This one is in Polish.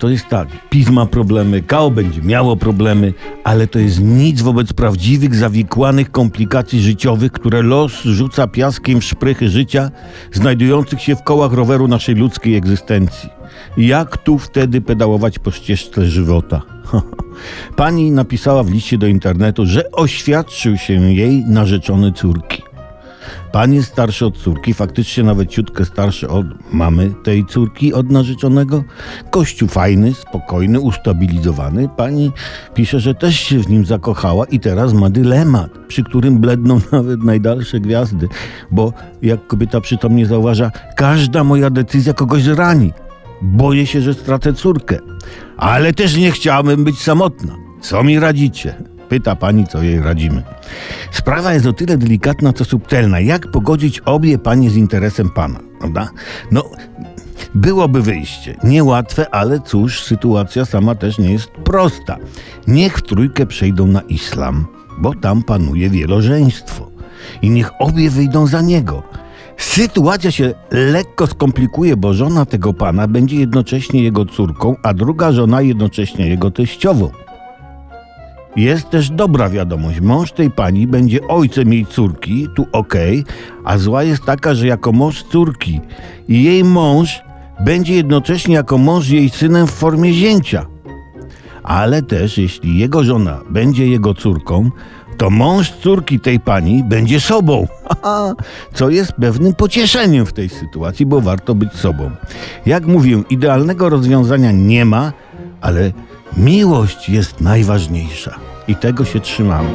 to jest tak, PiS ma problemy, KO będzie miało problemy, ale to jest nic wobec prawdziwych, zawikłanych komplikacji życiowych, które los rzuca piaskiem w szprychy życia, znajdujących się w kołach roweru naszej ludzkiej egzystencji. Jak tu wtedy pedałować po ścieżce żywota? Pani napisała w liście do internetu, że oświadczył się jej narzeczony córki. Pan jest starszy od córki, faktycznie nawet ciutkę starszy od mamy tej córki, od narzeczonego. Kościół fajny, spokojny, ustabilizowany. Pani pisze, że też się w nim zakochała i teraz ma dylemat, przy którym bledną nawet najdalsze gwiazdy, bo jak kobieta przytomnie zauważa, każda moja decyzja kogoś zrani. Boję się, że stracę córkę, ale też nie chciałabym być samotna. Co mi radzicie? Pyta pani, co jej radzimy. Sprawa jest o tyle delikatna, co subtelna. Jak pogodzić obie panie z interesem pana, prawda? No, byłoby wyjście. Niełatwe, ale cóż, sytuacja sama też nie jest prosta. Niech w trójkę przejdą na islam, bo tam panuje wielożeństwo. I niech obie wyjdą za niego. Sytuacja się lekko skomplikuje, bo żona tego pana będzie jednocześnie jego córką, a druga żona jednocześnie jego teściową. Jest też dobra wiadomość. Mąż tej pani będzie ojcem jej córki, tu ok, a zła jest taka, że jako mąż córki i jej mąż będzie jednocześnie jako mąż jej synem w formie zięcia. Ale też jeśli jego żona będzie jego córką, to mąż córki tej pani będzie sobą. Co jest pewnym pocieszeniem w tej sytuacji, bo warto być sobą. Jak mówię, idealnego rozwiązania nie ma, ale Miłość jest najważniejsza i tego się trzymamy.